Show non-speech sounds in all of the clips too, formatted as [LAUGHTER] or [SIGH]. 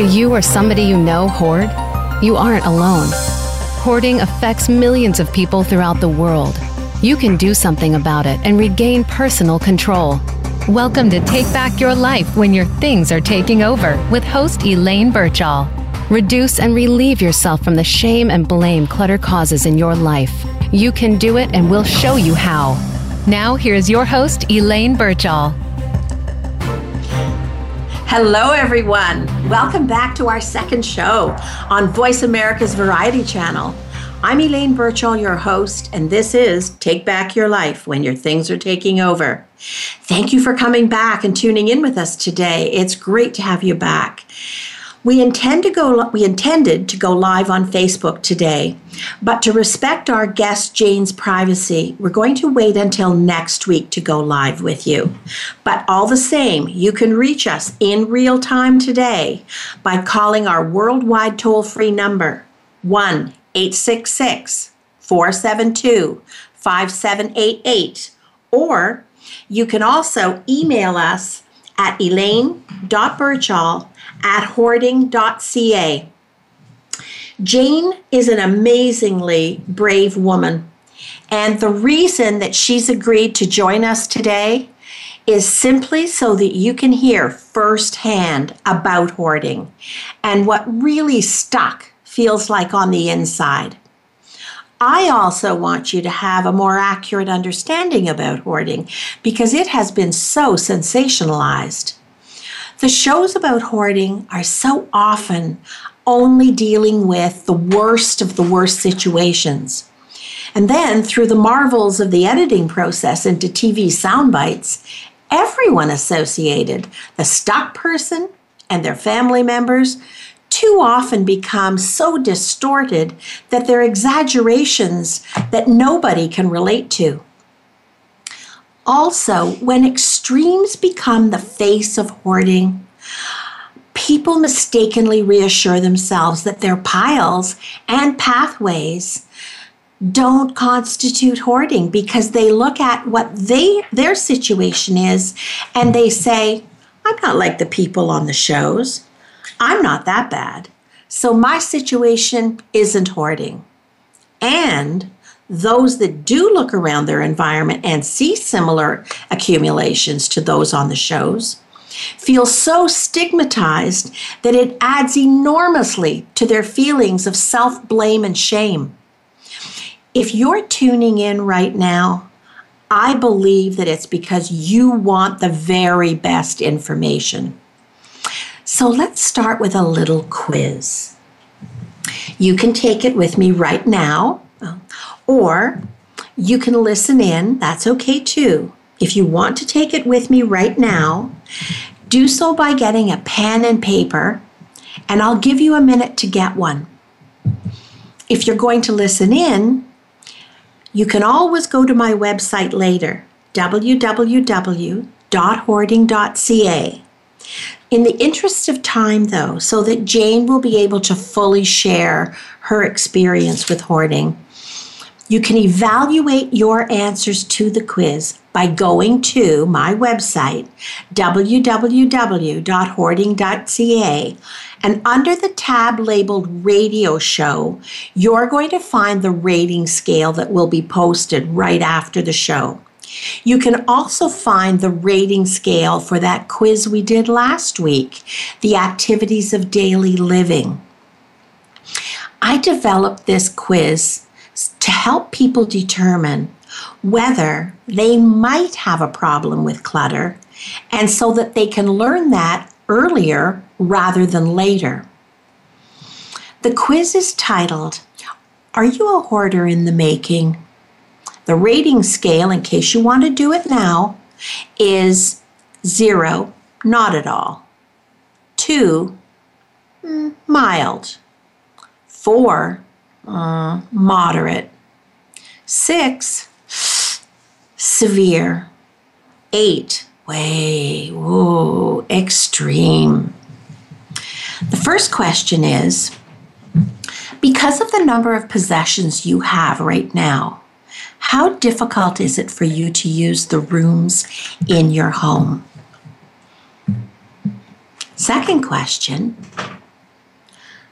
Do you or somebody you know hoard? You aren't alone. Hoarding affects millions of people throughout the world. You can do something about it and regain personal control. Welcome to Take Back Your Life when your things are taking over with host Elaine Birchall. Reduce and relieve yourself from the shame and blame clutter causes in your life. You can do it, and we'll show you how. Now, here's your host, Elaine Birchall. Hello, everyone. Welcome back to our second show on Voice America's Variety Channel. I'm Elaine Birchall, your host, and this is Take Back Your Life when your things are taking over. Thank you for coming back and tuning in with us today. It's great to have you back. We intend to go we intended to go live on Facebook today, but to respect our guest Jane's privacy, we're going to wait until next week to go live with you. But all the same, you can reach us in real time today by calling our worldwide toll-free number 1 866 472 5788 or you can also email us at elaine.birchall at hoarding.ca. Jane is an amazingly brave woman. And the reason that she's agreed to join us today is simply so that you can hear firsthand about hoarding and what really stuck feels like on the inside. I also want you to have a more accurate understanding about hoarding because it has been so sensationalized. The shows about hoarding are so often only dealing with the worst of the worst situations. And then, through the marvels of the editing process into TV sound bites, everyone associated, the stuck person and their family members, too often become so distorted that they're exaggerations that nobody can relate to. Also, when extremes become the face of hoarding, people mistakenly reassure themselves that their piles and pathways don't constitute hoarding because they look at what they their situation is and they say i'm not like the people on the shows. I'm not that bad. So my situation isn't hoarding. And those that do look around their environment and see similar accumulations to those on the shows feel so stigmatized that it adds enormously to their feelings of self blame and shame. If you're tuning in right now, I believe that it's because you want the very best information. So let's start with a little quiz. You can take it with me right now or you can listen in, that's okay too. If you want to take it with me right now, do so by getting a pen and paper, and I'll give you a minute to get one. If you're going to listen in, you can always go to my website later, www.hoarding.ca. In the interest of time, though, so that Jane will be able to fully share her experience with hoarding, you can evaluate your answers to the quiz by going to my website, www.hoarding.ca, and under the tab labeled Radio Show, you're going to find the rating scale that will be posted right after the show. You can also find the rating scale for that quiz we did last week, the activities of daily living. I developed this quiz to help people determine whether they might have a problem with clutter and so that they can learn that earlier rather than later. The quiz is titled, Are You a Hoarder in the Making? The rating scale, in case you want to do it now, is zero, not at all. Two, mm, mild. Four, uh, moderate. Six, severe. Eight, way, whoa, extreme. The first question is because of the number of possessions you have right now, how difficult is it for you to use the rooms in your home? Second question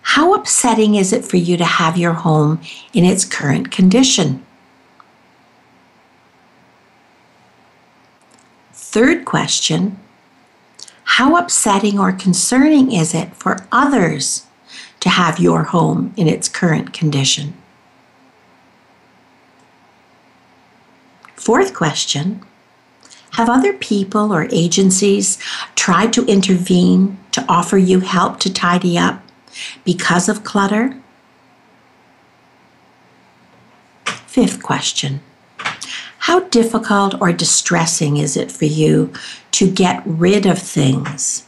How upsetting is it for you to have your home in its current condition? Third question How upsetting or concerning is it for others to have your home in its current condition? Fourth question Have other people or agencies tried to intervene to offer you help to tidy up because of clutter? Fifth question How difficult or distressing is it for you to get rid of things?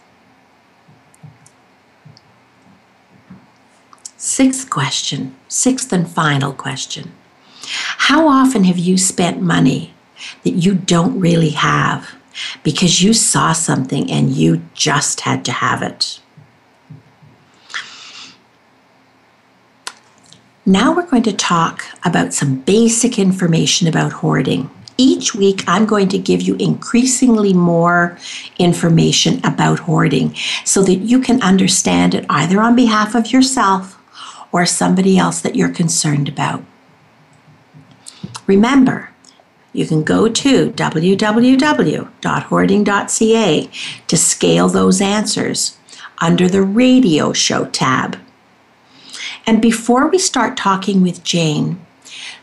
Sixth question, sixth and final question. How often have you spent money that you don't really have because you saw something and you just had to have it? Now we're going to talk about some basic information about hoarding. Each week, I'm going to give you increasingly more information about hoarding so that you can understand it either on behalf of yourself or somebody else that you're concerned about. Remember, you can go to www.hoarding.ca to scale those answers under the radio show tab. And before we start talking with Jane,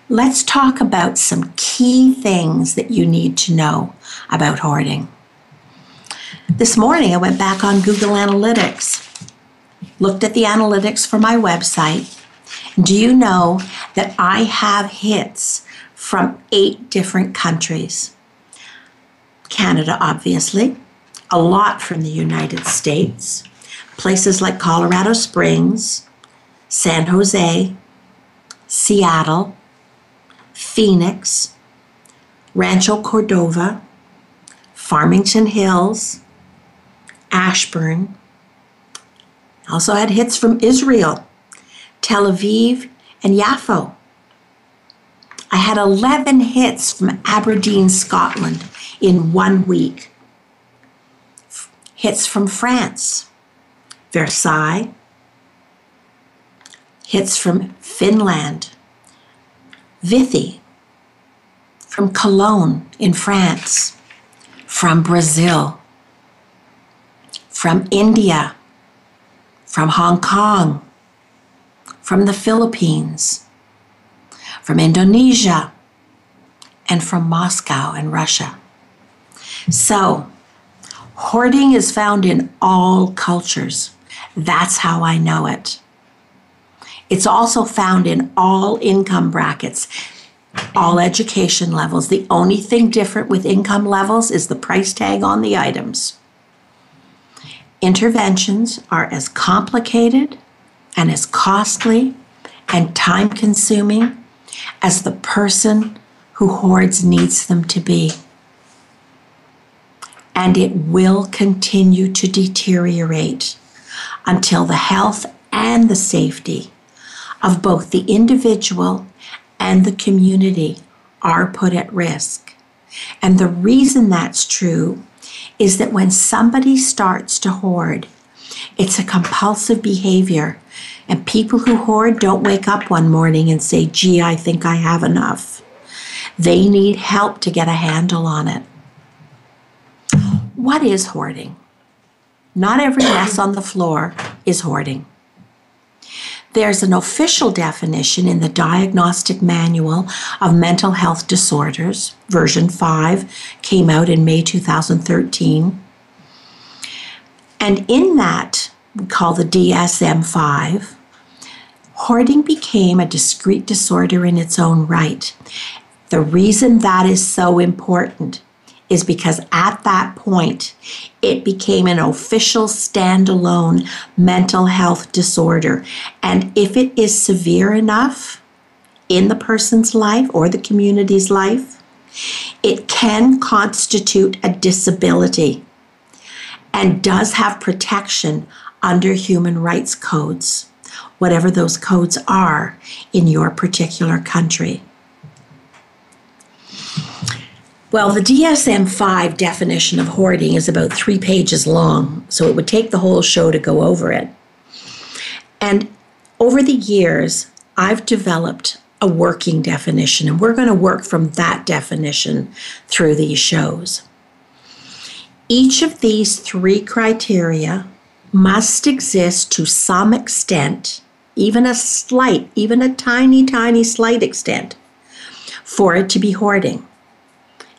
let's talk about some key things that you need to know about hoarding. This morning, I went back on Google Analytics, looked at the analytics for my website. Do you know that I have hits from eight different countries? Canada, obviously, a lot from the United States, places like Colorado Springs, San Jose, Seattle, Phoenix, Rancho Cordova, Farmington Hills, Ashburn. Also had hits from Israel, Tel Aviv, and Yaffo. I had 11 hits from Aberdeen, Scotland in one week. Hits from France, Versailles, hits from Finland, Vithi from Cologne in France, from Brazil, from India, from Hong Kong, from the Philippines, from Indonesia, and from Moscow and Russia. So, hoarding is found in all cultures. That's how I know it. It's also found in all income brackets, all education levels. The only thing different with income levels is the price tag on the items. Interventions are as complicated and as costly and time consuming as the person who hoards needs them to be. And it will continue to deteriorate until the health and the safety of both the individual and the community are put at risk. And the reason that's true is that when somebody starts to hoard, it's a compulsive behavior. And people who hoard don't wake up one morning and say, gee, I think I have enough. They need help to get a handle on it. What is hoarding? Not every mess on the floor is hoarding. There's an official definition in the Diagnostic Manual of Mental Health Disorders, version 5, came out in May 2013. And in that, we call the DSM 5, hoarding became a discrete disorder in its own right. The reason that is so important is because at that point, it became an official standalone mental health disorder. And if it is severe enough in the person's life or the community's life, it can constitute a disability and does have protection under human rights codes, whatever those codes are in your particular country. Well, the DSM 5 definition of hoarding is about three pages long, so it would take the whole show to go over it. And over the years, I've developed a working definition, and we're going to work from that definition through these shows. Each of these three criteria must exist to some extent, even a slight, even a tiny, tiny, slight extent, for it to be hoarding.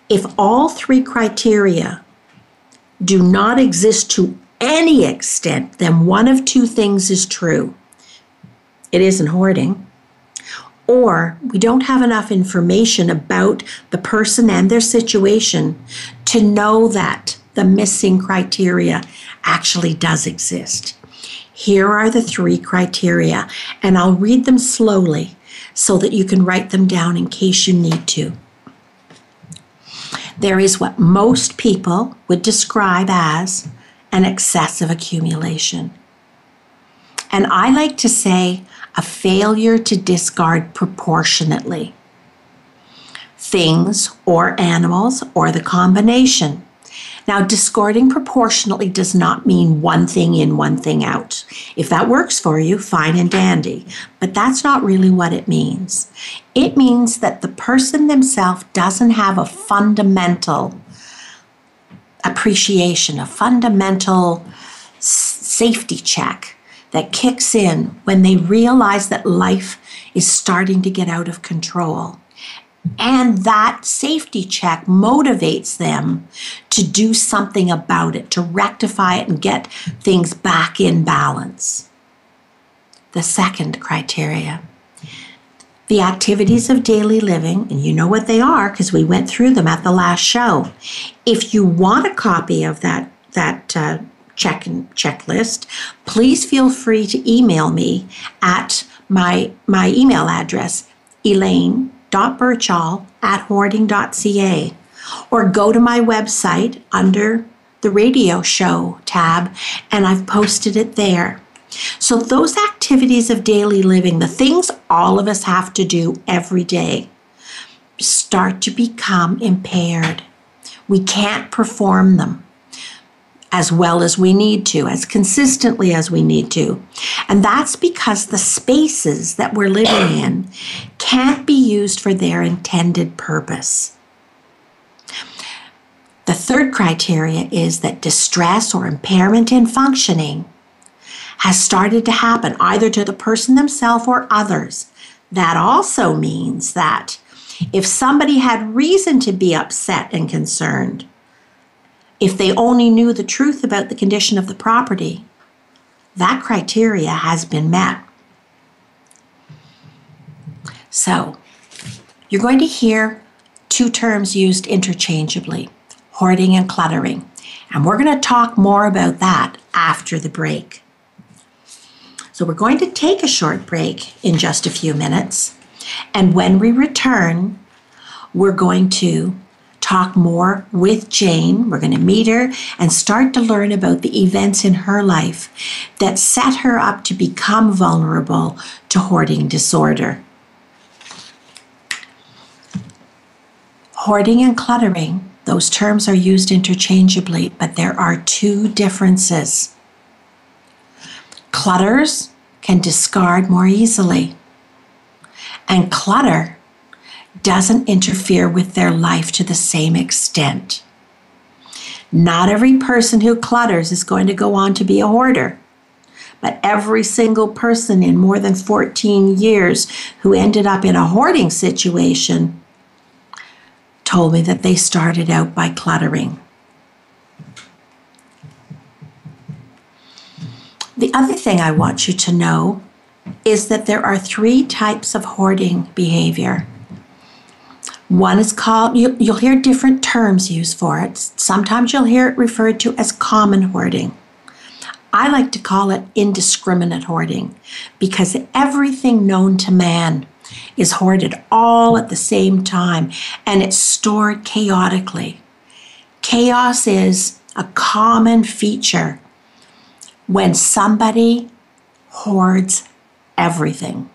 If all three criteria do not exist to any extent, then one of two things is true it isn't hoarding, or we don't have enough information about the person and their situation to know that the missing criteria actually does exist. Here are the three criteria, and I'll read them slowly so that you can write them down in case you need to. There is what most people would describe as an excessive accumulation. And I like to say a failure to discard proportionately things or animals or the combination. Now, discarding proportionately does not mean one thing in, one thing out. If that works for you, fine and dandy. But that's not really what it means. It means that the person themselves doesn't have a fundamental appreciation, a fundamental safety check that kicks in when they realize that life is starting to get out of control. And that safety check motivates them to do something about it, to rectify it and get things back in balance. The second criteria the activities of daily living, and you know what they are because we went through them at the last show. If you want a copy of that, that uh, check and checklist, please feel free to email me at my, my email address, elaine.birchall at hoarding.ca, or go to my website under the radio show tab, and I've posted it there. So, those activities of daily living, the things all of us have to do every day, start to become impaired. We can't perform them as well as we need to, as consistently as we need to. And that's because the spaces that we're living [COUGHS] in can't be used for their intended purpose. The third criteria is that distress or impairment in functioning has started to happen either to the person themselves or others. That also means that if somebody had reason to be upset and concerned, if they only knew the truth about the condition of the property, that criteria has been met. So, you're going to hear two terms used interchangeably hoarding and cluttering. And we're going to talk more about that after the break. So, we're going to take a short break in just a few minutes. And when we return, we're going to talk more with Jane. We're going to meet her and start to learn about the events in her life that set her up to become vulnerable to hoarding disorder. Hoarding and cluttering, those terms are used interchangeably, but there are two differences. Clutters can discard more easily, and clutter doesn't interfere with their life to the same extent. Not every person who clutters is going to go on to be a hoarder, but every single person in more than 14 years who ended up in a hoarding situation told me that they started out by cluttering. The other thing I want you to know is that there are three types of hoarding behavior. One is called, you, will hear different terms used for it. Sometimes you'll hear it referred to as common hoarding. I like to call it indiscriminate hoarding because everything known to man is hoarded all at the same time and it's stored chaotically. Chaos is a common feature when somebody hoards everything.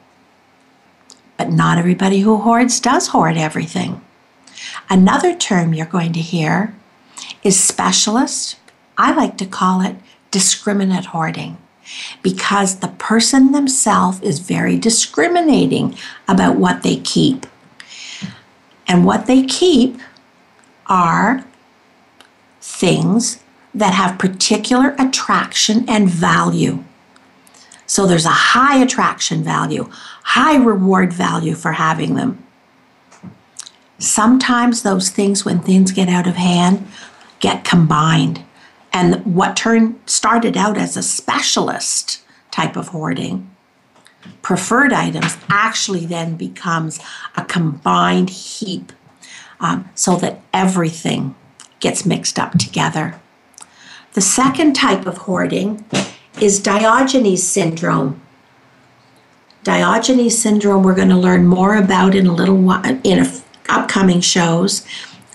But not everybody who hoards does hoard everything. Another term you're going to hear is specialist. I like to call it discriminate hoarding. because the person themselves is very discriminating about what they keep. And what they keep are things that have particular attraction and value. So there's a high attraction value, high reward value for having them. Sometimes those things, when things get out of hand, get combined. And what turned started out as a specialist type of hoarding, preferred items actually then becomes a combined heap um, so that everything gets mixed up together. The second type of hoarding is Diogenes syndrome. Diogenes syndrome we're going to learn more about in a little while in upcoming shows,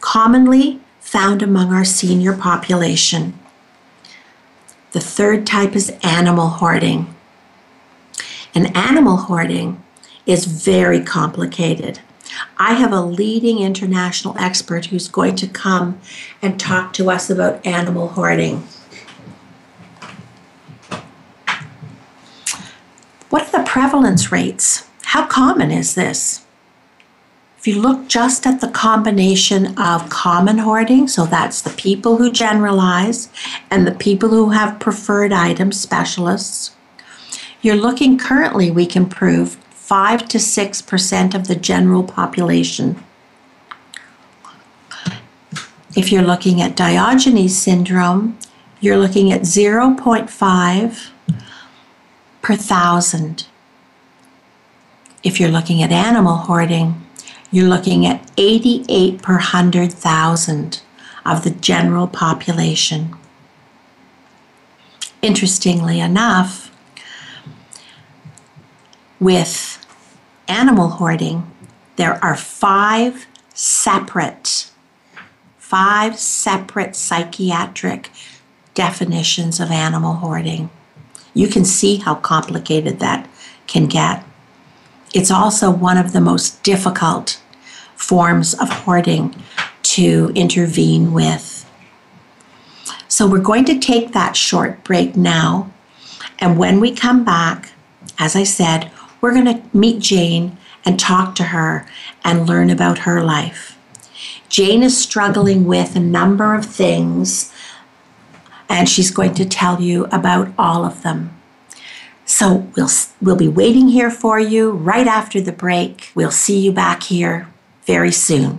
commonly found among our senior population. The third type is animal hoarding. And animal hoarding is very complicated. I have a leading international expert who's going to come and talk to us about animal hoarding. What are the prevalence rates? How common is this? If you look just at the combination of common hoarding, so that's the people who generalize and the people who have preferred items specialists, you're looking currently, we can prove, 5 to 6% of the general population. If you're looking at Diogenes syndrome, you're looking at 0.5 per thousand. If you're looking at animal hoarding, you're looking at 88 per 100,000 of the general population. Interestingly enough, with animal hoarding, there are five separate, five separate psychiatric definitions of animal hoarding. You can see how complicated that can get. It's also one of the most difficult forms of hoarding to intervene with. So, we're going to take that short break now. And when we come back, as I said, we're going to meet Jane and talk to her and learn about her life. Jane is struggling with a number of things, and she's going to tell you about all of them. So we'll, we'll be waiting here for you right after the break. We'll see you back here very soon.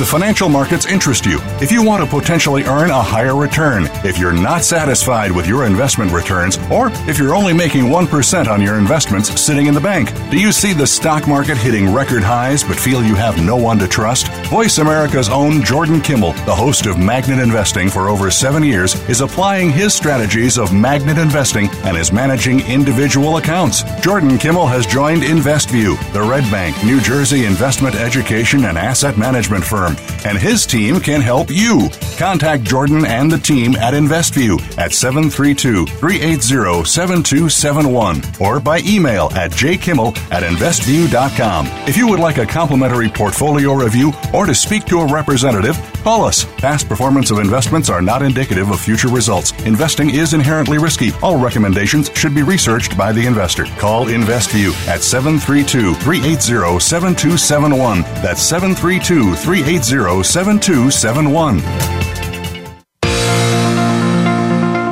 The financial markets interest you, if you want to potentially earn a higher return, if you're not satisfied with your investment returns, or if you're only making 1% on your investments sitting in the bank, do you see the stock market hitting record highs but feel you have no one to trust? Voice America's own Jordan Kimmel, the host of Magnet Investing for over seven years, is applying his strategies of magnet investing and is managing individual accounts. Jordan Kimmel has joined InvestView, the Red Bank, New Jersey investment education and asset management firm, and his team can help you. Contact Jordan and the team at InvestView at 732 380 7271 or by email at jkimmel at investview.com. If you would like a complimentary portfolio review or to speak to a representative, call us. Past performance of investments are not indicative of future results. Investing is inherently risky. All recommendations should be researched by the investor. Call InvestView at 732 380 7271. That's 732 380 7271.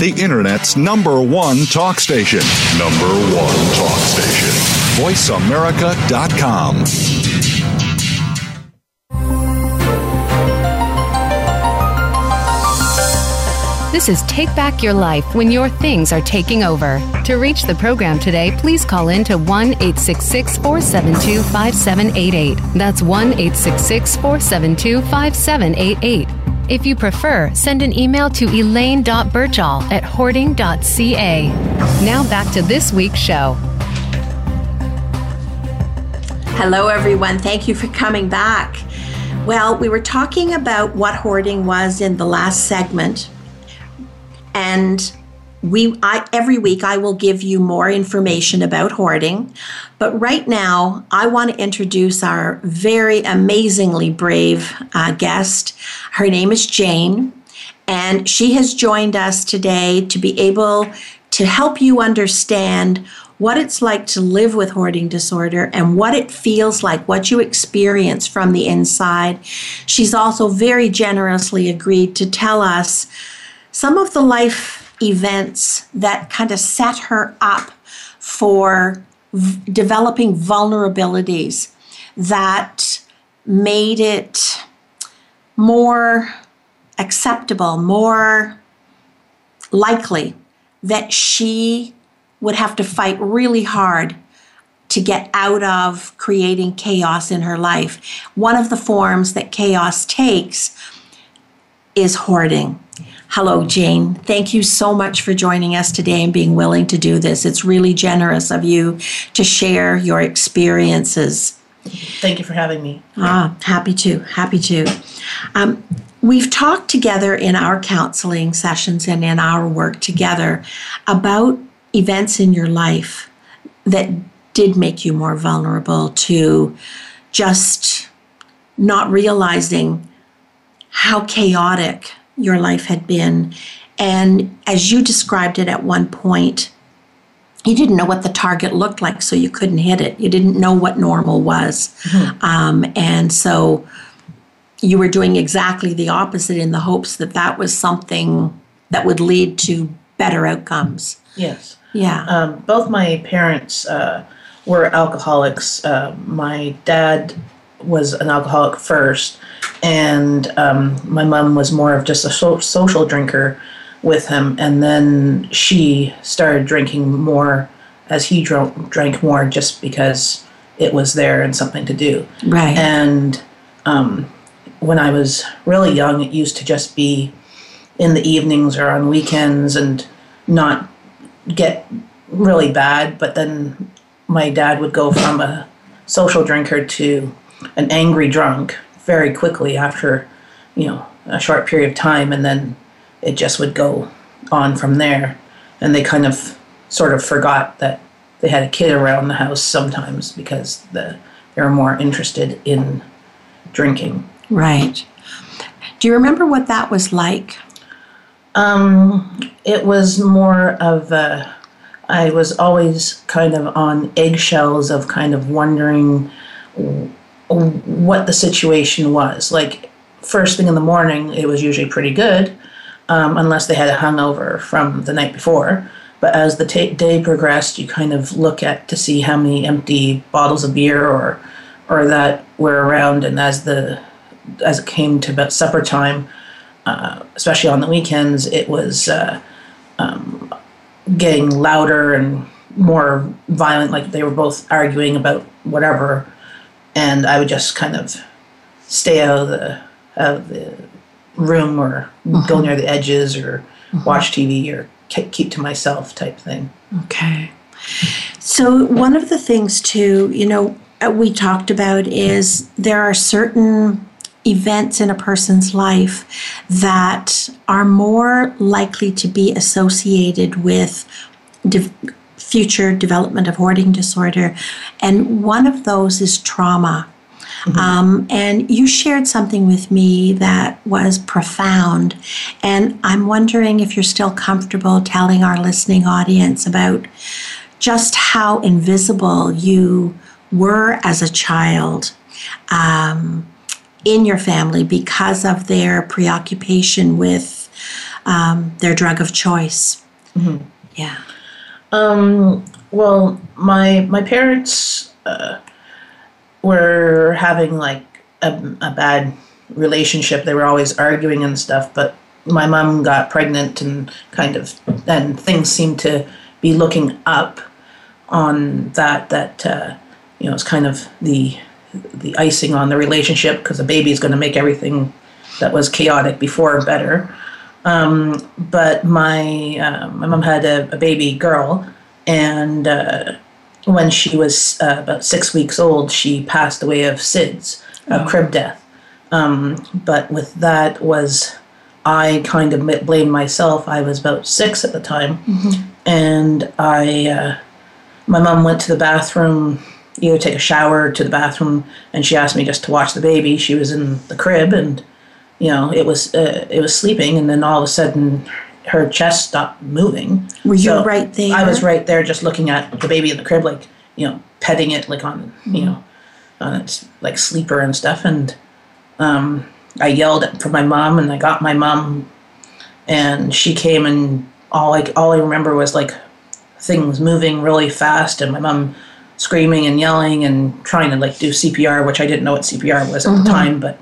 The Internet's number one talk station. Number one talk station. VoiceAmerica.com. This is Take Back Your Life when your things are taking over. To reach the program today, please call in to 1 866 472 5788. That's 1 866 472 5788. If you prefer, send an email to elaine.birchall at hoarding.ca. Now back to this week's show. Hello, everyone. Thank you for coming back. Well, we were talking about what hoarding was in the last segment and we I, every week I will give you more information about hoarding. But right now, I want to introduce our very amazingly brave uh, guest. Her name is Jane, and she has joined us today to be able to help you understand what it's like to live with hoarding disorder and what it feels like, what you experience from the inside. She's also very generously agreed to tell us some of the life events that kind of set her up for v- developing vulnerabilities that made it more acceptable, more likely that she would have to fight really hard to get out of creating chaos in her life. One of the forms that chaos takes is hoarding. Hello, Jane. Thank you so much for joining us today and being willing to do this. It's really generous of you to share your experiences. Thank you for having me. Ah, happy to, happy to. Um, we've talked together in our counseling sessions and in our work together about events in your life that did make you more vulnerable to just not realizing how chaotic your life had been. And as you described it at one point, you didn't know what the target looked like, so you couldn't hit it. You didn't know what normal was. Mm-hmm. Um, and so you were doing exactly the opposite in the hopes that that was something that would lead to better outcomes. Yes. Yeah. Um, both my parents uh, were alcoholics. Uh, my dad was an alcoholic first, and um, my mom was more of just a so- social drinker with him and then she started drinking more as he drank, drank more just because it was there and something to do. Right. And um, when i was really young it used to just be in the evenings or on weekends and not get really bad but then my dad would go from a social drinker to an angry drunk very quickly after, you know, a short period of time, and then it just would go on from there. And they kind of sort of forgot that they had a kid around the house sometimes because the, they were more interested in drinking. Right. Do you remember what that was like? Um, it was more of a, I was always kind of on eggshells of kind of wondering what the situation was. Like first thing in the morning, it was usually pretty good, um, unless they had a hangover from the night before. But as the t- day progressed, you kind of look at to see how many empty bottles of beer or or that were around, and as the as it came to about supper time, uh, especially on the weekends, it was uh, um, getting louder and more violent. Like they were both arguing about whatever and I would just kind of stay out of the out of the room or mm-hmm. go near the edges or mm-hmm. watch TV or keep to myself type thing. Okay. So one of the things too, you know, uh, we talked about is there are certain events in a person's life that are more likely to be associated with future development of hoarding disorder. And one of those is trauma. Mm-hmm. Um, and you shared something with me that was profound. And I'm wondering if you're still comfortable telling our listening audience about just how invisible you were as a child um, in your family because of their preoccupation with um, their drug of choice. Mm-hmm. Yeah. Um, well, my my parents uh, were having like a, a bad relationship. They were always arguing and stuff. But my mom got pregnant and kind of, and things seemed to be looking up on that. That uh, you know, it's kind of the the icing on the relationship because a baby is going to make everything that was chaotic before better. Um, but my uh, my mom had a, a baby girl, and uh, when she was uh, about six weeks old, she passed away of SIDS, a oh. crib death. Um, but with that was I kind of blamed myself. I was about six at the time, mm-hmm. and I uh, my mom went to the bathroom, you know, take a shower to the bathroom, and she asked me just to watch the baby. She was in the crib, and you know, it was uh, it was sleeping, and then all of a sudden, her chest stopped moving. Were you so right there? I was right there, just looking at the baby in the crib, like you know, petting it, like on mm-hmm. you know, on its like sleeper and stuff, and um, I yelled for my mom, and I got my mom, and she came, and all like all I remember was like things moving really fast, and my mom screaming and yelling and trying to like do CPR, which I didn't know what CPR was at mm-hmm. the time, but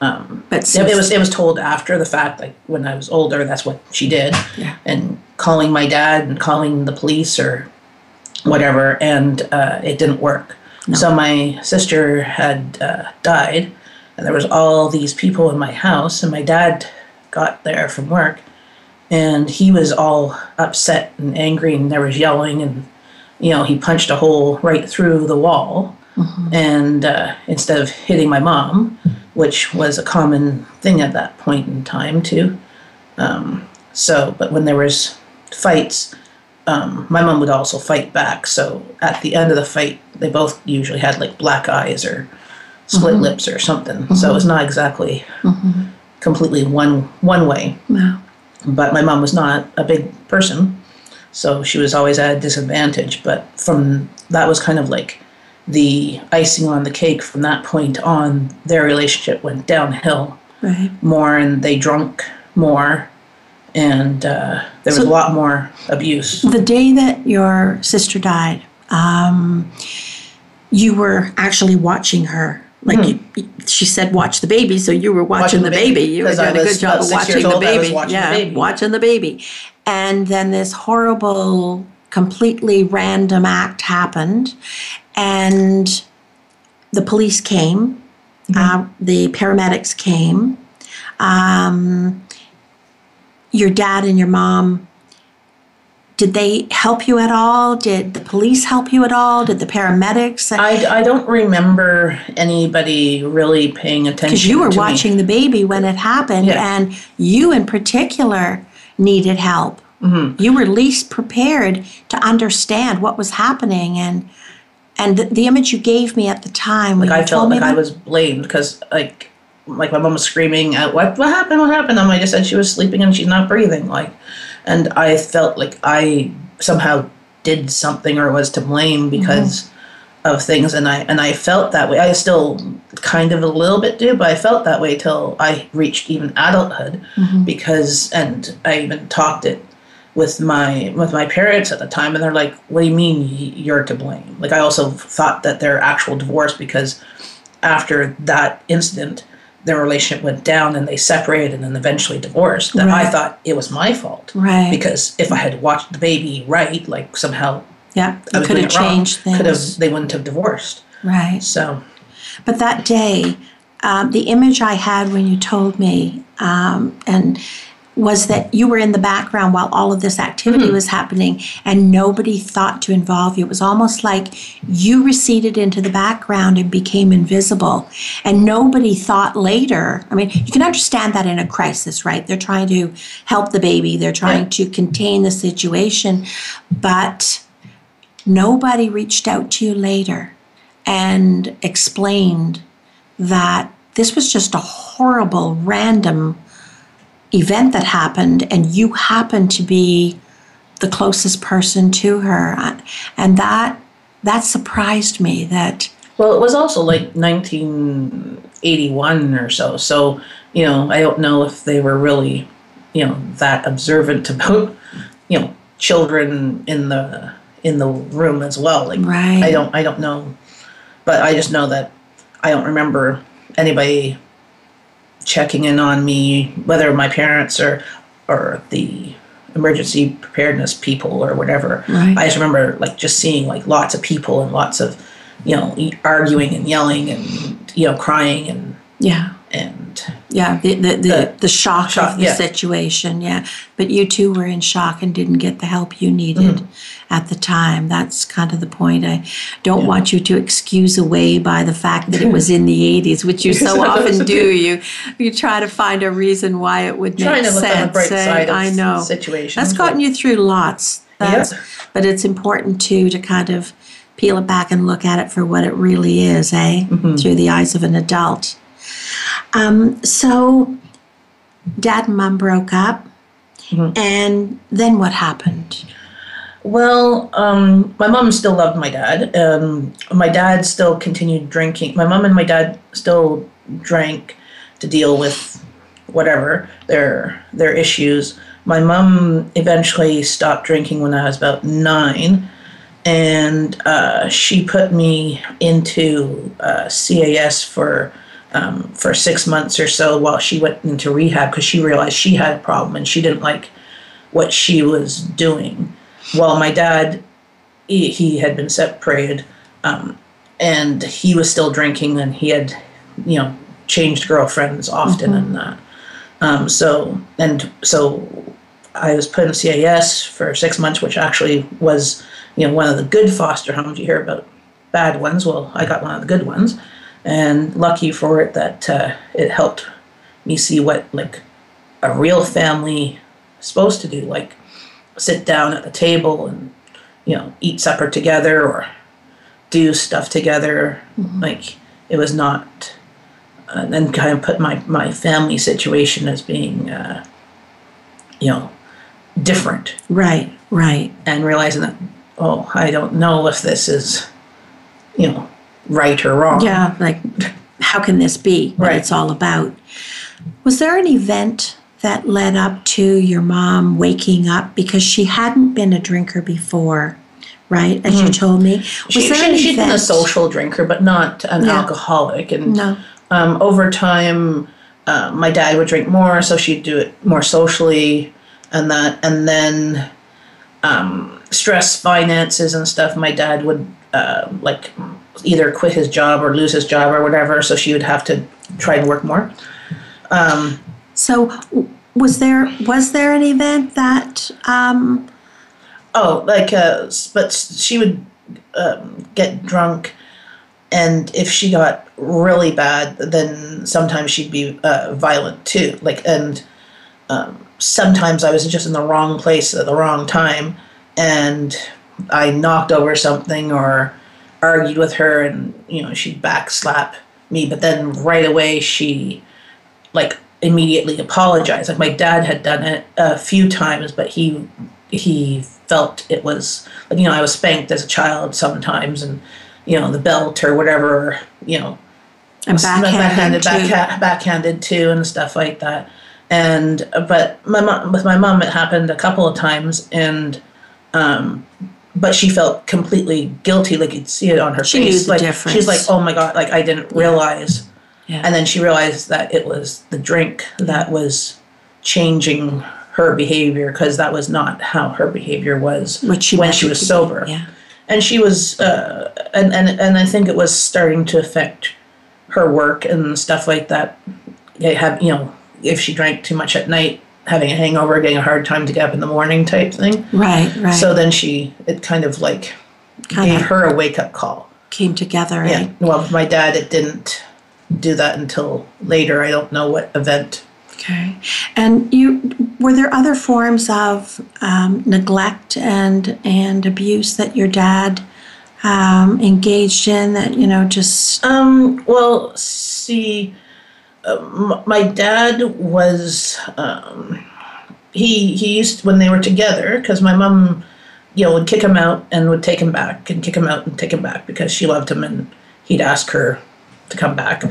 um, but it, it, was it was told after the fact, like when I was older, that's what she did, yeah. and calling my dad and calling the police or whatever, and uh, it didn't work. No. So my sister had uh, died, and there was all these people in my house, and my dad got there from work, and he was all upset and angry, and there was yelling, and you know he punched a hole right through the wall, mm-hmm. and uh, instead of hitting my mom which was a common thing at that point in time too. Um, so, but when there was fights, um, my mom would also fight back. So at the end of the fight, they both usually had like black eyes or split mm-hmm. lips or something. Mm-hmm. So it was not exactly mm-hmm. completely one one way. But my mom was not a big person, so she was always at a disadvantage. But from that was kind of like the icing on the cake from that point on, their relationship went downhill right. more, and they drunk more, and uh, there was so a lot more abuse. The day that your sister died, um, you were actually watching her. Like mm-hmm. you, she said, watch the baby. So you were watching, watching the, baby. baby. You were doing a good job of watching the baby. Watching yeah, the baby. watching the baby. And then this horrible, completely random act happened, and the police came, mm-hmm. uh, the paramedics came. Um, your dad and your mom, did they help you at all? Did the police help you at all? Did the paramedics? I, I don't remember anybody really paying attention. Because you were watching me. the baby when it happened, yeah. and you in particular needed help. Mm-hmm. You were least prepared to understand what was happening, and and the, the image you gave me at the time, like I felt like I was blamed because like like my mom was screaming at what what happened what happened and I just said she was sleeping and she's not breathing like and I felt like I somehow did something or was to blame because mm-hmm. of things and I and I felt that way I still kind of a little bit do but I felt that way till I reached even adulthood mm-hmm. because and I even talked it with my with my parents at the time and they're like what do you mean you're to blame? Like i also thought that their actual divorce because after that incident their relationship went down and they separated and then eventually divorced. That right. i thought it was my fault. Right. Because if i had watched the baby right like somehow yeah you could have changed wrong, things. Could have they wouldn't have divorced. Right. So but that day um, the image i had when you told me um, and was that you were in the background while all of this activity mm-hmm. was happening and nobody thought to involve you. It was almost like you receded into the background and became invisible. And nobody thought later. I mean, you can understand that in a crisis, right? They're trying to help the baby, they're trying yeah. to contain the situation, but nobody reached out to you later and explained that this was just a horrible, random event that happened and you happened to be the closest person to her and that that surprised me that well it was also like 1981 or so so you know i don't know if they were really you know that observant [LAUGHS] about you know children in the in the room as well. Like Right. I don't I don't know, but I just know that I don't remember anybody checking in on me, whether my parents or or the emergency preparedness people or whatever. Right. I just remember like just seeing like lots of people and lots of you know arguing and yelling and you know crying and Yeah. And Yeah, the the, the, The shock, shock, of the yeah. situation, yeah. But you too were in shock and didn't get the help you needed Mm-hmm. at the time. That's kind of the point. I don't want you to excuse away by the fact that it was in the 80s, which you so [LAUGHS] often do. You you try to find a reason why it would make trying to look sense. on the bright side I know. situation That's gotten you through lots. That's, Yeah. But it's important too to kind of peel it back and look at it for what it really is, eh? Mm-hmm. Through the eyes of an adult. Um, so, dad and mom broke up, Mm-hmm. and then what happened? Well, um, my mom still loved my dad. Um, my dad still continued drinking. My mom and my dad still drank to deal with whatever their their issues. My mom eventually stopped drinking when I was about nine, and uh, she put me into uh, CAS for um, for six months or so while she went into rehab because she realized she had a problem and she didn't like what she was doing. While my dad, he, he had been separated, um, and he was still drinking, and he had, you know, changed girlfriends often and that. Um, so and so, I was put in CAS for six months, which actually was, you know, one of the good foster homes. You hear about bad ones. Well, I got one of the good ones, and lucky for it that uh, it helped me see what like a real family is supposed to do, like sit down at the table and you know eat supper together or do stuff together. Like it was not, and then kind of put my my family situation as being, uh, you know, different Right, right. and realizing that oh i don't know if this is you know right or wrong Yeah, like how can this be what Right. it's all about? Was there an event that led up to your mom waking up because she hadn't been a drinker before, right? As you told me, was Mm-hmm. she, there she, she'd been a social drinker but not an Yeah. alcoholic and No. um, over time uh, my dad would drink more so she'd do it more socially and that and then um, stress finances and stuff my dad would uh, like either quit his job or lose his job or whatever so she would have to try and work more So was there was there an event that um, Oh, like, uh, but she would um, get drunk, and if she got really bad, then sometimes she'd be uh, violent too. Like, and um, sometimes I was just in the wrong place at the wrong time, and I knocked over something or argued with her, and you know she'd backslap me. But then right away she like immediately apologized. Like my dad had done it a few times, but he he felt it was like you know I was spanked as a child sometimes, and you know the belt or whatever you know and backhanded, backhanded, too? back, backhanded too, and stuff like that. And but my mom, with my mom, it happened a couple of times, and um, but she felt completely guilty. Like you'd see it on her She knew face. the like difference. she's like, oh my god, like I didn't realize. Yeah. And then she realized that it was the drink that was changing her behavior because that was not how her behavior was she when she was to be, sober yeah. and she was uh, and, and and I think it was starting to affect her work and stuff like that. They have you know if she drank too much at night, having a hangover, getting a hard time to get up in the morning type thing. Right, right. So then she it kind of like Kinda. gave her a wake up call. came together. Yeah. Right? Well, my dad, it didn't do that until later. I don't know what event. Okay. And you were there other forms of um, neglect and and abuse that your dad um, engaged in that you know just Um. Well, see, my dad was. Um, he he used when they were together because my mom, you know, would kick him out and would take him back and kick him out and take him back because she loved him and he'd ask her to come back,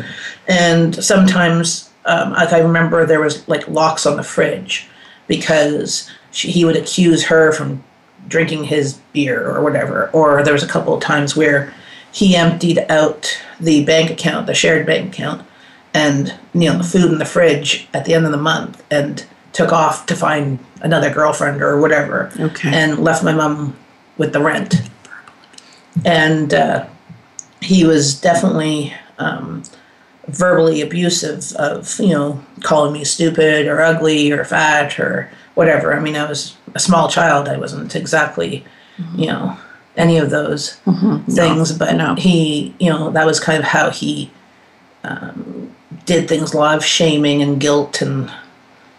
and sometimes um, I remember there was like locks on the fridge, because she, he would accuse her from drinking his beer or whatever. Or there was a couple of times where he emptied out the bank account, the shared bank account, and you know the food in the fridge at the end of the month, and took off to find another girlfriend or whatever, Okay. and left my mom with the rent. And uh, he was definitely um, verbally abusive of you know calling me stupid or ugly or fat or whatever. I mean, I was a small child. I wasn't exactly you know any of those things, but no. he you know that was kind of how he um, did things. A lot of shaming and guilt and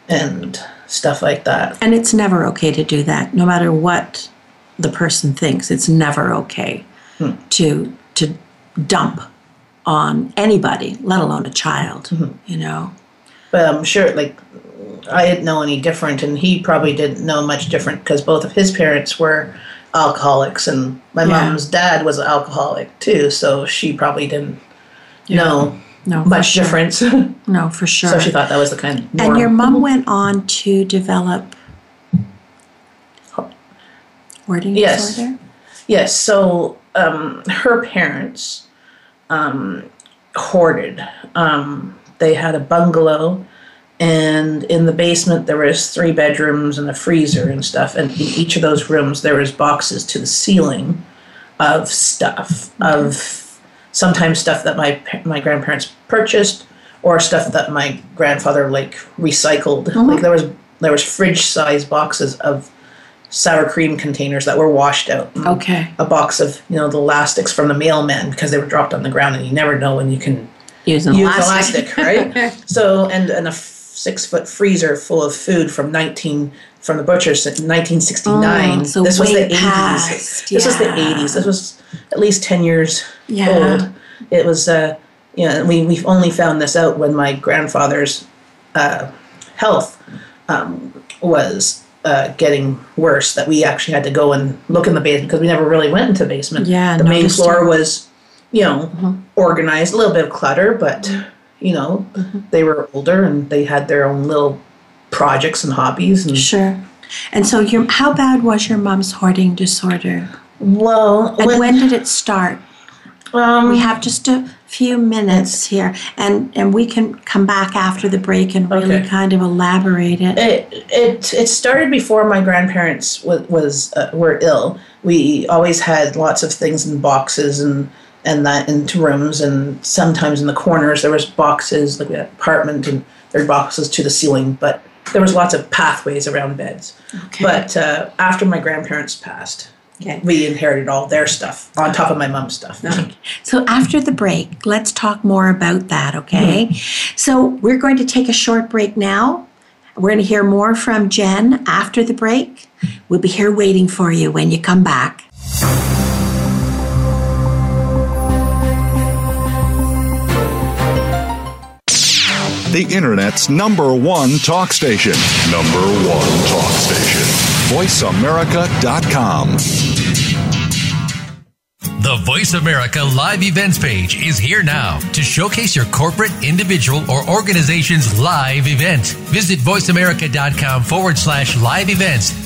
and stuff like that. And it's never okay to do that, no matter what the person thinks. It's never okay hmm. to to dump on anybody, let alone a child. Hmm. You know. But I'm sure, like, I didn't know any different, and he probably didn't know much different because both of his parents were alcoholics, and my Yeah. mom's dad was an alcoholic too, so she probably didn't know No, much sure. difference. [LAUGHS] No, for sure. So she thought that was the kind of norm. and your mom went on to develop hoarding Yes. disorder. Yes, so um, her parents um, hoarded. Um, they had a bungalow, and in the basement there was three bedrooms and a freezer and stuff. And in each of those rooms there was boxes to the ceiling of stuff of sometimes stuff that my my grandparents purchased or stuff that my grandfather like recycled. Uh-huh. Like there was there was fridge size boxes of sour cream containers that were washed out. Mm. Okay. A box of you know the elastics from the mailman because they were dropped on the ground and you never know when you can Use an use elastic. elastic, right? [LAUGHS] so and and a six foot freezer full of food from nineteen from the butcher's in nineteen sixty nine. Oh, so this was the past, eighties. This was the eighties. This was at least ten years Yeah. old. It was uh you know, we we only found this out when my grandfather's uh, health um, was uh, getting worse. That we actually had to go and look in the basement because we never really went into the basement. Yeah, the main floor was, you know, organized, a little bit of clutter, but you know, they were older and they had their own little projects and hobbies. And Sure. And so, your how bad was your mom's hoarding disorder? well, And when, when did it start? um, We have just a few minutes here, and and we can come back after the break and really Okay. kind of elaborate it. it it it started before my grandparents was, was uh, were ill. We always had lots of things in boxes and and that into rooms and sometimes in the corners there was boxes like we had an apartment and there were boxes to the ceiling, but there was lots of pathways around beds. Okay. But uh, after my grandparents passed, Okay. we inherited all their stuff on top of my mom's stuff. So after the break, let's talk more about that, okay? So we're going to take a short break now. We're going to hear more from Jen after the break. We'll be here waiting for you when you come back. The Internet's number one talk station. Number one talk station. VoiceAmerica.com. The Voice America Live Events page is here now to showcase your corporate, individual, or organization's live event. Visit voiceamerica.com forward slash live events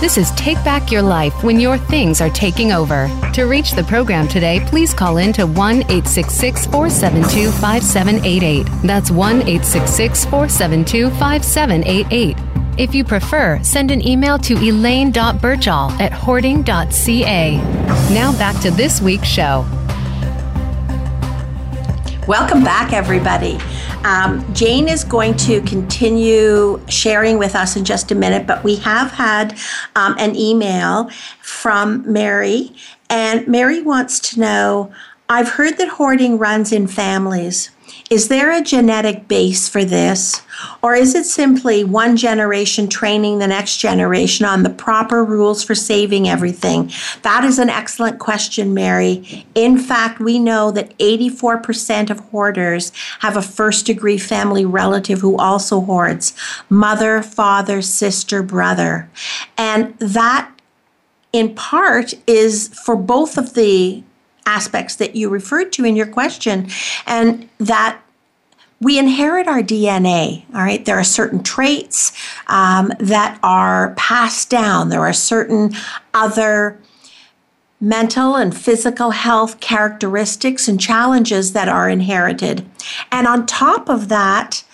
This is Take Back Your Life when your things are taking over. To reach the program today, please call in to 1 866 472 5788. That's 1 866 472 5788. If you prefer, send an email to elaine.birchall at hoarding.ca. Now back to this week's show. Welcome back, everybody. Um, Jane is going to continue sharing with us in just a minute, but we have had um, an email from Mary, and Mary wants to know I've heard that hoarding runs in families. Is there a genetic base for this? Or is it simply one generation training the next generation on the proper rules for saving everything? That is an excellent question, Mary. In fact, we know that 84% of hoarders have a first degree family relative who also hoards mother, father, sister, brother. And that, in part, is for both of the aspects that you referred to in your question, and that we inherit our DNA, all right? There are certain traits um, that are passed down, there are certain other mental and physical health characteristics and challenges that are inherited. And on top of that,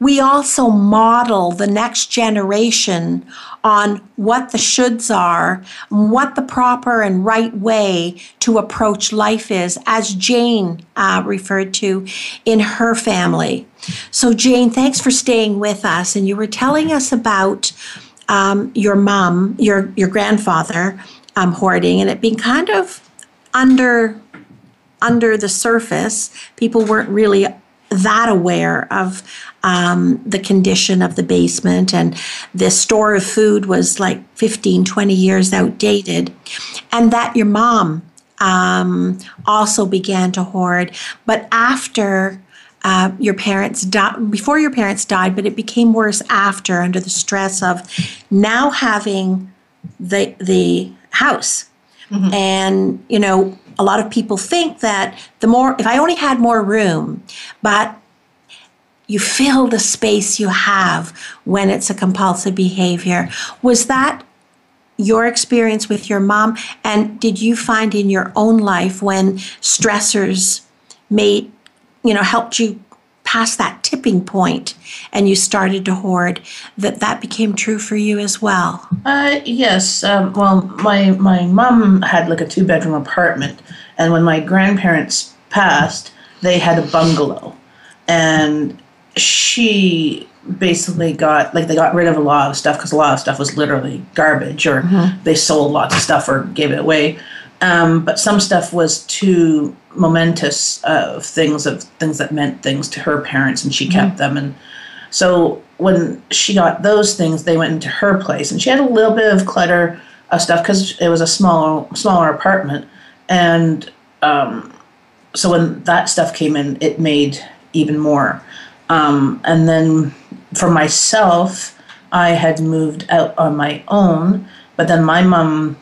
we also model the next generation on what the shoulds are, what the proper and right way to approach life is, as Jane uh, referred to in her family. So, Jane, thanks for staying with us. And you were telling us about um, your mom, your your grandfather, um, hoarding, and it being kind of under under the surface. People weren't really that aware of um, the condition of the basement. And the store of food was like 15 20 years outdated. And that your mom um, also began to hoard. But after uh, your parents died before your parents died but it became worse after under the stress of now having the the house. Mm-hmm. and you know a lot of people think that the more, if I only had more room, but you fill the space you have when it's a compulsive behavior. Was that your experience with your mom? And did you find in your own life when stressors made, you know, helped you past that tipping point and you started to hoard that that became true for you as well? Uh, yes um, well my my mom had like a two bedroom apartment and when my grandparents passed they had a bungalow. And she basically got like they got rid of a lot of stuff because a lot of stuff was literally garbage or mm-hmm. they sold lots of stuff or gave it away um, but some stuff was too momentous of things of things that meant things to her parents, and she mm-hmm. kept them. And so when she got those things, they went into her place, and she had a little bit of clutter of stuff because it was a smaller smaller apartment, and um, so when that stuff came in, it made even more. Um, and then for myself, I had moved out on my own, but then my mom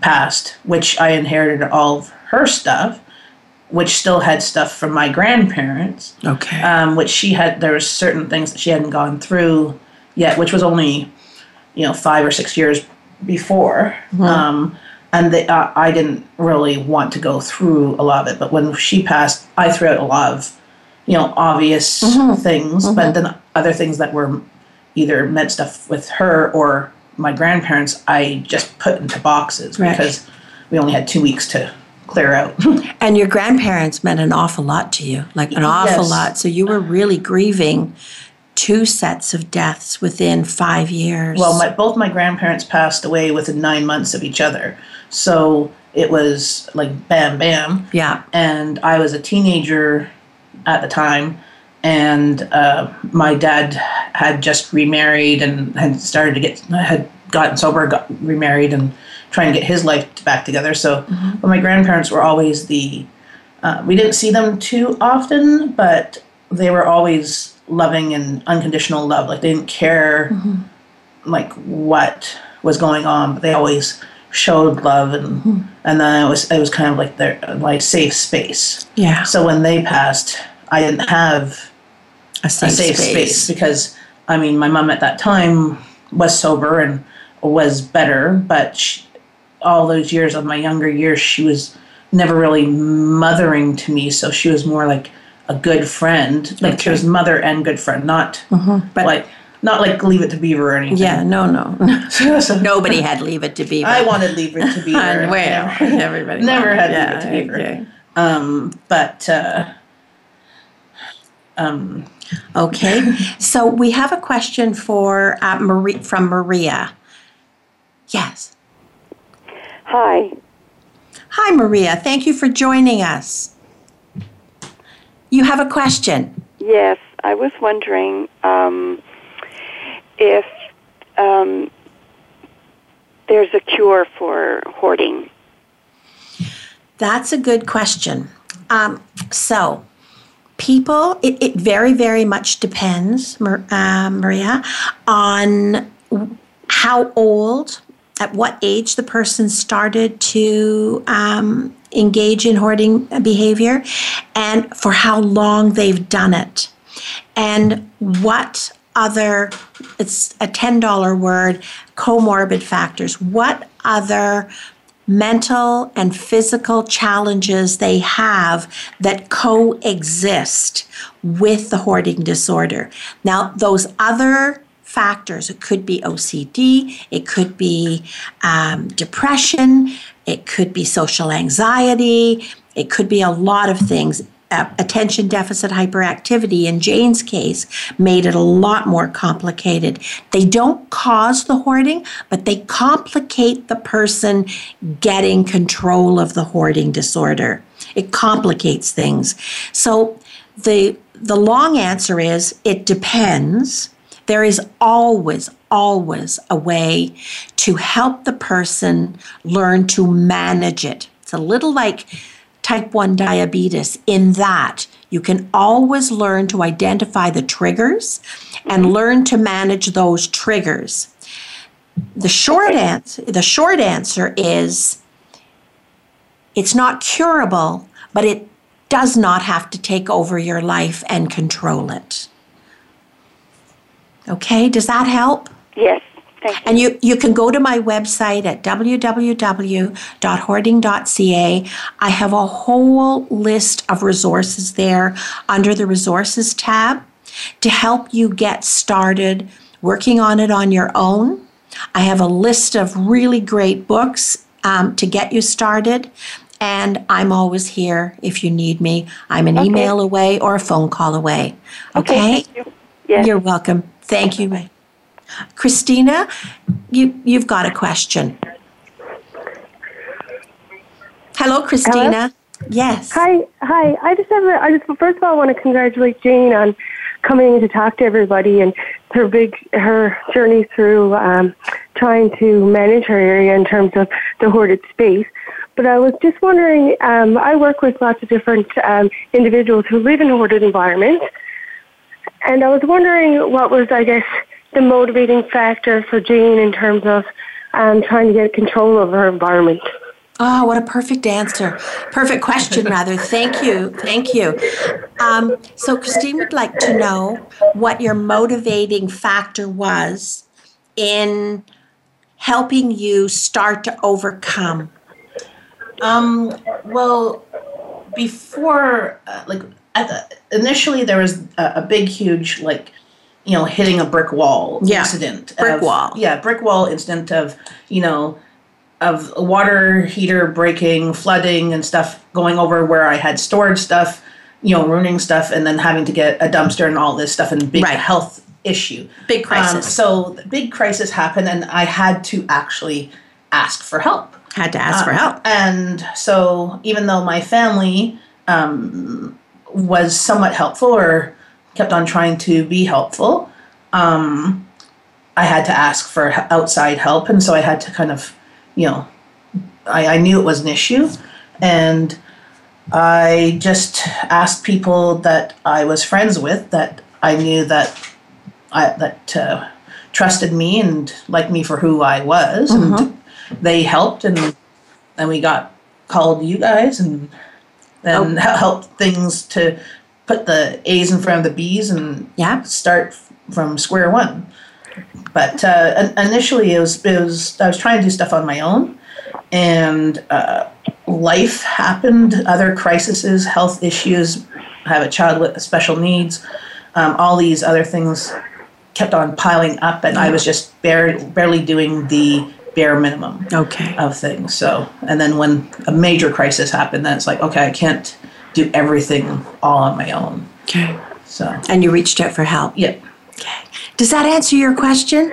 passed, which I inherited all of her stuff, which still had stuff from my grandparents. Okay. Um, which she had, there was certain things that she hadn't gone through yet, which was only, you know, five or six years before. Mm-hmm. Um, and they, uh, I didn't really want to go through a lot of it. But when she passed, I threw out a lot of, you know, obvious mm-hmm. things, mm-hmm. but then other things that were either meant stuff with her or my grandparents, I just put into boxes right. because we only had two weeks to clear out. [LAUGHS] and your grandparents meant an awful lot to you, like an awful yes. lot. So you were really grieving two sets of deaths within five years. Well, my, both my grandparents passed away within nine months of each other. So it was like bam, bam. Yeah. And I was a teenager at the time and uh, my dad had just remarried and had started to get had gotten sober, got remarried, and trying to get his life back together. So, mm-hmm. but my grandparents were always the uh, we didn't see them too often, but they were always loving and unconditional love. Like they didn't care mm-hmm. like what was going on, but they always showed love and mm-hmm. and then it was it was kind of like their like safe space. Yeah. So when they passed, I didn't have a safe, a safe space. space. because I mean my mom at that time was sober and was better, but she, all those years of my younger years, she was never really mothering to me. So she was more like a good friend. Like she was mother and good friend, not But- like not like Leave It to Beaver or anything. Yeah, no, no. A- [LAUGHS] Nobody had Leave It to Beaver. I wanted Leave It to [LAUGHS] Beaver. And well, [LAUGHS] everybody Never had yeah, Leave It to Beaver. okay. Um, but uh, um, Okay, so we have a question for uh, Marie from Maria. Yes. Hi. Hi, Maria. Thank you for joining us. You have a question. Yes, I was wondering um, if um, there's a cure for hoarding. That's a good question. Um, so, people, it, it very, very much depends, uh, Maria, on how old, at what age the person started to um, engage in hoarding behavior, and for how long they've done it, and what other, it's a $10 word, comorbid factors, what other mental and physical challenges they have that coexist with the hoarding disorder. Now, those other factors, it could be OCD, it could be um, depression, it could be social anxiety, it could be a lot of things. Attention deficit hyperactivity in Jane's case made it a lot more complicated. They don't cause the hoarding, but they complicate the person getting control of the hoarding disorder. It complicates things. So the the long answer is it depends. There is always, always a way to help the person learn to manage it. It's a little like type 1 diabetes in that you can always learn to identify the triggers and mm-hmm. learn to manage those triggers. The short answer the short answer is it's not curable, but it does not have to take over your life and control it. Okay, does that help? Yes, thank you. And you, you can go to my website at www.hoarding.ca. I have a whole list of resources there under the resources tab to help you get started working on it on your own. I have a list of really great books um, to get you started. And I'm always here if you need me. I'm an email away or a phone call away. Okay? Thank you. Yes. You're welcome. Thank you. Christina, you you've got a question. Hello, Christina. Yes. Hi, hi. I just have a. I just first of all, I want to congratulate Jane on coming to talk to everybody and her big her journey through um, trying to manage her area in terms of the hoarded space. But I was just wondering. Um, I work with lots of different um, individuals who live in hoarded environments, and I was wondering what was, I guess, the motivating factor for Jane in terms of um, trying to get control over her environment. Oh, what a perfect answer. Perfect question, [LAUGHS] rather. Thank you. Thank you. Um, so, Christine would like to know what your motivating factor was in helping you start to overcome. Um, well, before, uh, like, at the, initially there was a, a big, huge, like, you know, hitting a brick wall Yeah, incident. brick of- wall. Yeah, brick wall incident of, you know, of water heater breaking, flooding, and stuff going over where I had stored stuff, you know, ruining stuff, and then having to get a dumpster and all this stuff, and big Right. health issue. Big crisis. Um, so the big crisis happened, and I had to actually ask for help. Had to ask for Um, help. And so, even though my family um, was somewhat helpful or kept on trying to be helpful, um, I had to ask for outside help. And so, I had to kind of, you know, I, I knew it was an issue. And I just asked people that I was friends with that I knew that I, that uh, trusted me and liked me for who I was, and they helped, and then we got called you guys, and then Oh. [LAUGHS] helped things to put the A's in front of the B's and Yeah. start from square one. but uh, initially, it was, it was I was trying to do stuff on my own, and uh, life happened. Other crises, health issues. I have a child with special needs. Um, all these other things kept on piling up, and I was just barely barely doing the bare minimum Okay. of things. So, and then when a major crisis happened, then it's like, okay, I can't do everything all on my own. Okay. So, And you reached out for help. Yep. Okay. Does that answer your question?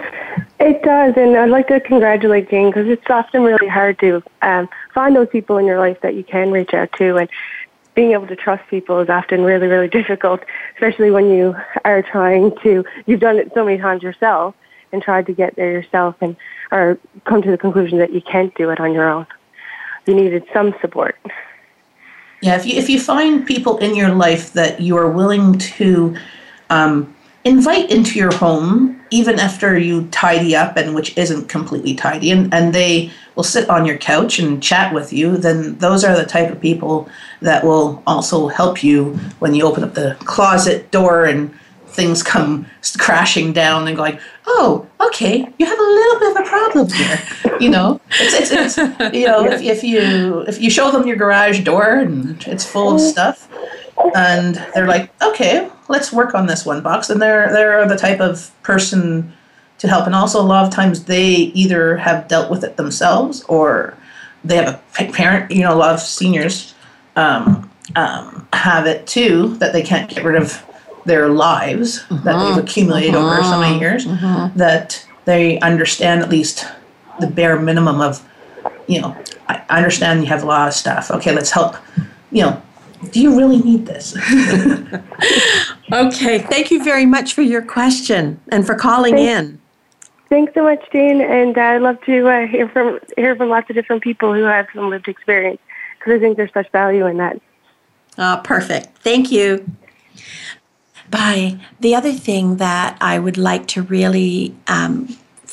It does, and I'd like to congratulate Jane because it's often really hard to um, find those people in your life that you can reach out to, and being able to trust people is often really, really [LAUGHS] difficult, especially when you are trying to. You've done it so many times yourself and tried to get there yourself, and or come to the conclusion that you can't do it on your own. You needed some support. Yeah, if you if you find people in your life that you are willing to um, invite into your home, even after you tidy up and which isn't completely tidy, and, and they will sit on your couch and chat with you, then those are the type of people that will also help you when you open up the closet door and things come crashing down and going, oh, okay, you have a little bit of a problem here. You know, it's, it's, it's you know, if, if you if you show them your garage door and it's full of stuff, and they're like, okay, let's work on this one box, and they're they're the type of person to help, and also a lot of times they either have dealt with it themselves or they have a parent. You know, a lot of seniors um, um, have it too that they can't get rid of their lives that they've accumulated over so many years that they understand at least the bare minimum of you know I I understand you have a lot of stuff okay let's help you know do you really need this [LAUGHS] Okay. Thank you very much for your question and for calling in. Thanks so much, Jane, and I'd love to uh, hear from hear from lots of different people who have some lived experience because I think there's such value in that. Uh, perfect. Thank you. Bye. The other thing that I would like to really um,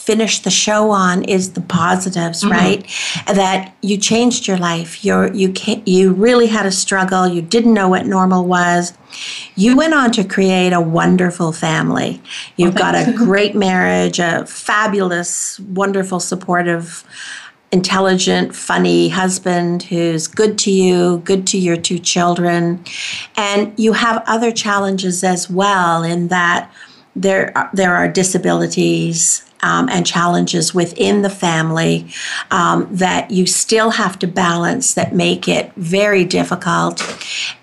finish the show on is the positives, right? That you changed your life. You're, you you really had a struggle. You didn't know what normal was. You went on to create a wonderful family. You've got a [LAUGHS] great marriage, a fabulous, wonderful, supportive intelligent, funny husband who's good to you, good to your two children. And you have other challenges as well in that there are, there are disabilities um, and challenges within the family um, that you still have to balance that make it very difficult.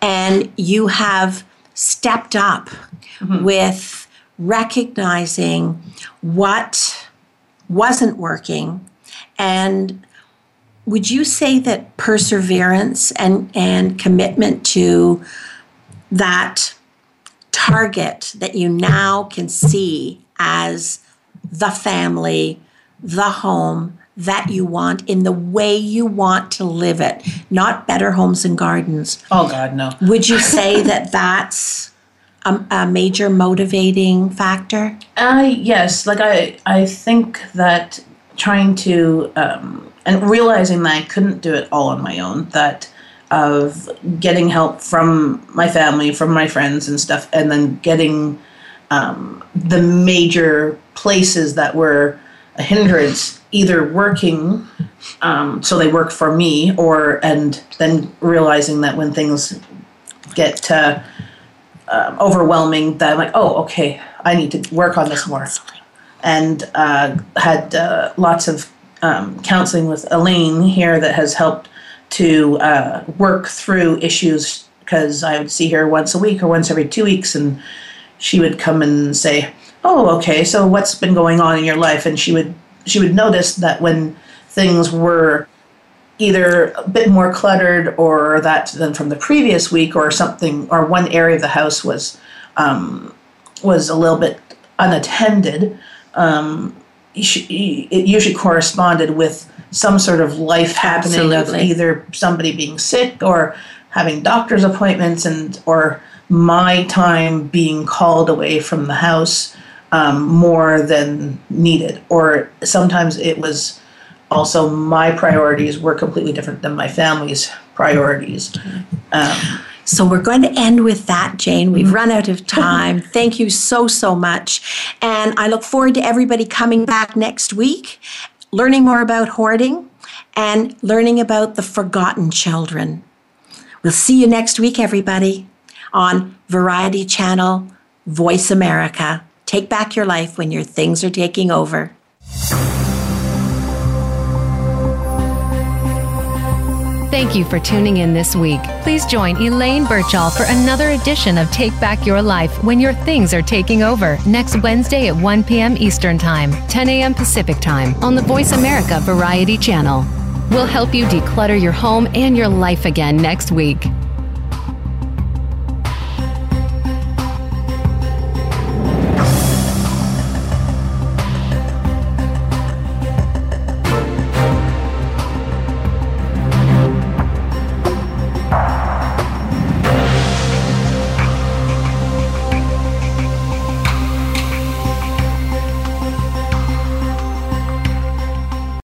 And you have stepped up with recognizing what wasn't working and would you say that perseverance and, and commitment to that target that you now can see as the family, the home that you want in the way you want to live it, not better homes and gardens? oh god no Would you say that that's a, a major motivating factor? Uh, yes, like I, I think that trying to um, and realizing that I couldn't do it all on my own. That of getting help from my family, from my friends and stuff, and then getting um, the major places that were a hindrance either working um, so they work for me or and then realizing that when things get uh, um, overwhelming that I'm like, oh, okay, I need to work on this more. And uh, had uh, lots of um, counseling with Elaine here that has helped to uh, work through issues because I would see her once a week or once every two weeks, and she would come and say, "Oh, okay, so what's been going on in your life?" And she would she would notice that when things were either a bit more cluttered or that than from the previous week or something or one area of the house was um, was a little bit unattended um, it usually corresponded with some sort of life happening of either somebody being sick or having doctor's appointments and or my time being called away from the house um, more than needed. Or sometimes it was also my priorities were completely different than my family's priorities. Um, So we're going to end with that, Jane. We've mm-hmm. run out of time. [LAUGHS] Thank you so, so much. And I look forward to everybody coming back next week, learning more about hoarding and learning about the forgotten children. We'll see you next week, everybody, on Variety Channel, Voice America. Take back your life when your things are taking over. Thank you for tuning in this week. Please join Elaine Birchall for another edition of Take Back Your Life when your things are taking over next Wednesday at 1 p.m. Eastern Time, 10 a.m. Pacific Time on the Voice America Variety Channel. We'll help you declutter your home and your life again next week.